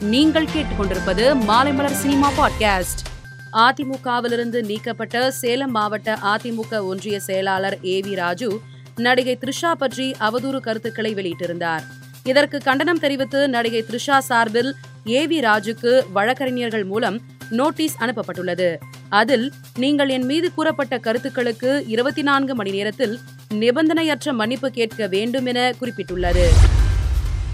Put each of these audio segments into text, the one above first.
நீங்கள் கேட்டுக்கொண்டிருப்பது Maalaimalar cinema podcast. அதிமுகவிலிருந்து நீக்கப்பட்ட சேலம் மாவட்ட அதிமுக ஒன்றிய செயலாளர் ஏ வி ராஜு நடிகை த்ரிஷா பற்றி அவதூறு கருத்துக்களை வெளியிட்டிருந்தார். இதற்கு கண்டனம் தெரிவித்து நடிகை த்ரிஷா சார்பில் ஏ வி ராஜுக்கு வழக்கறிஞர்கள் மூலம் நோட்டீஸ் அனுப்பப்பட்டுள்ளது. அதில் நீங்கள் என் மீது கூறப்பட்ட கருத்துக்களுக்கு இருபத்தி நான்கு மணி நேரத்தில் நிபந்தனையற்ற மன்னிப்பு கேட்க வேண்டும் என குறிப்பிட்டுள்ளது.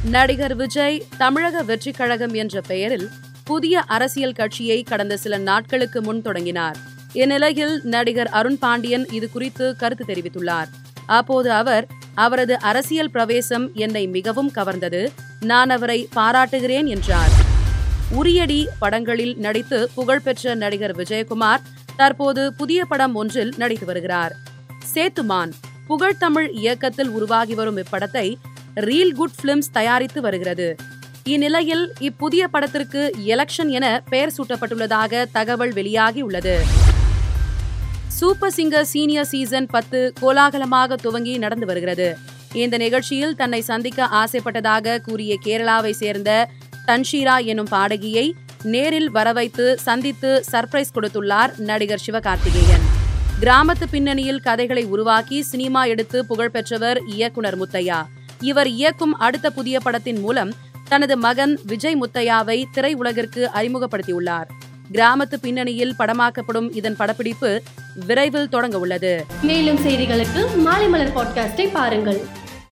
நடிகர் விஜய் தமிழக வெற்றிக் கழகம் என்ற பெயரில் புதிய அரசியல் கட்சியை கடந்த சில நாட்களுக்கு முன் தொடங்கினார். இந்நிலையில் நடிகர் அருண் பாண்டியன் இது குறித்து கருத்து தெரிவித்துள்ளார். அப்போது அவர் அவரது அரசியல் பிரவேசம் என்னை மிகவும் கவர்ந்தது. நான் அவரை பாராட்டுகிறேன் என்றார். உரியடி படங்களில் நடித்து புகழ்பெற்ற நடிகர் விஜயகுமார் தற்போது புதிய படம் ஒன்றில் நடித்து வருகிறார். சேத்துமான் புகழ்தமிழ் இயக்கத்தில் உருவாகி வரும் இப்படத்தை ரீல் குட் பிலிம்ஸ் தயாரித்து வருகிறது. இந்நிலையில் இப்புதிய படத்திற்கு எலெக்ஷன் என பெயர் சூட்டப்பட்டுள்ளதாக தகவல் வெளியாகி உள்ளது. சூப்பர் சிங்கர் சீனியர் சீசன் பத்து கோலாகலமாக துவங்கி நடந்து வருகிறது. இந்த நிகழ்ச்சியில் தன்னை சந்திக்க ஆசைப்பட்டதாக கூறிய கேரளாவை சேர்ந்த தன்ஷீரா எனும் பாடகியை நேரில் வரவைத்து சந்தித்து சர்ப்ரைஸ் கொடுத்துள்ளார் நடிகர் சிவகார்த்திகேயன். கிராமத்து பின்னணியில் கதைகளை உருவாக்கி சினிமா எடுத்து புகழ்பெற்றவர் இயக்குனர் முத்தையா. இவர் இயக்கும் அடுத்த புதிய படத்தின் மூலம் தனது மகன் விஜய் முத்தையாவை திரையுலகிற்கு அறிமுகப்படுத்தியுள்ளார். கிராமத்து பின்னணியில் படமாக்கப்படும் இதன் படப்பிடிப்பு விரைவில் தொடங்க உள்ளது. மேலும் செய்திகளுக்கு மாலை மலர் பாட்காஸ்டை பாருங்கள்.